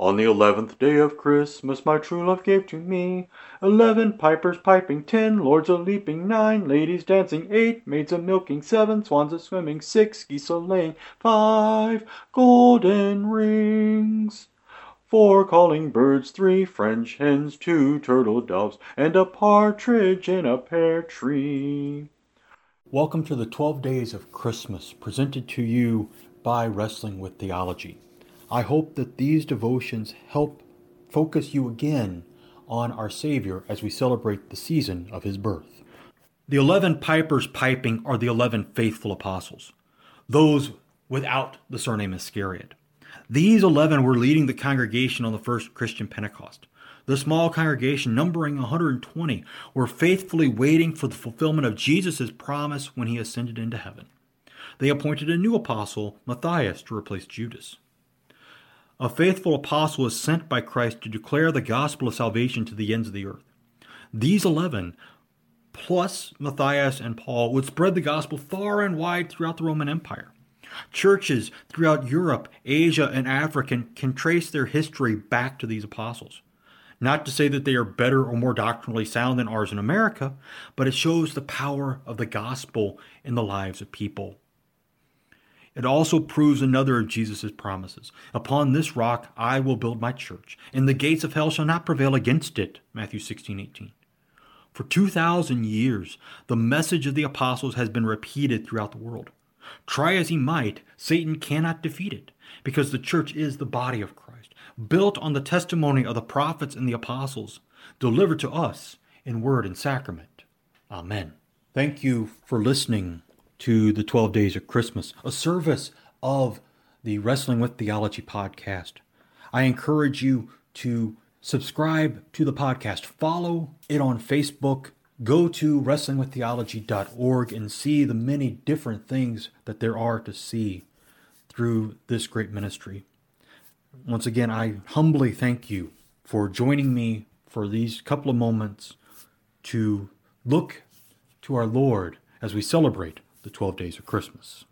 On the eleventh day of Christmas my true love gave to me Eleven pipers piping, ten lords a leaping, nine ladies dancing, eight maids a milking, seven swans a swimming, six geese a laying, five golden rings. Four calling birds, three French hens, two turtle doves, and a partridge in a pear tree. Welcome to the 12 Days of Christmas, presented to you by Wrestling with Theology. I hope that these devotions help focus you again on our Savior as we celebrate the season of his birth. The 11 pipers piping are the 11 faithful apostles, those without the surname Iscariot. These 11 were leading the congregation on the first Christian Pentecost. The small congregation, numbering 120, were faithfully waiting for the fulfillment of Jesus' promise when he ascended into heaven. They appointed a new apostle, Matthias, to replace Judas. A faithful apostle is sent by Christ to declare the gospel of salvation to the ends of the earth. These 11, plus Matthias and Paul, would spread the gospel far and wide throughout the Roman Empire. Churches throughout Europe, Asia, and Africa can trace their history back to these apostles. Not to say that they are better or more doctrinally sound than ours in America, but it shows the power of the gospel in the lives of people. It also proves another of Jesus' promises. Upon this rock I will build my church, and the gates of hell shall not prevail against it. Matthew 16, 18. For 2,000 years, the message of the apostles has been repeated throughout the world. Try as he might, Satan cannot defeat it, because the church is the body of Christ, built on the testimony of the prophets and the apostles, delivered to us in word and sacrament. Amen. Thank you for listening to the 12 Days of Christmas, a service of the Wrestling with Theology podcast. I encourage you to subscribe to the podcast, follow it on Facebook, Go to wrestlingwiththeology.org and see the many different things that there are to see through this great ministry. Once again, I humbly thank you for joining me for these couple of moments to look to our Lord as we celebrate the 12 days of Christmas.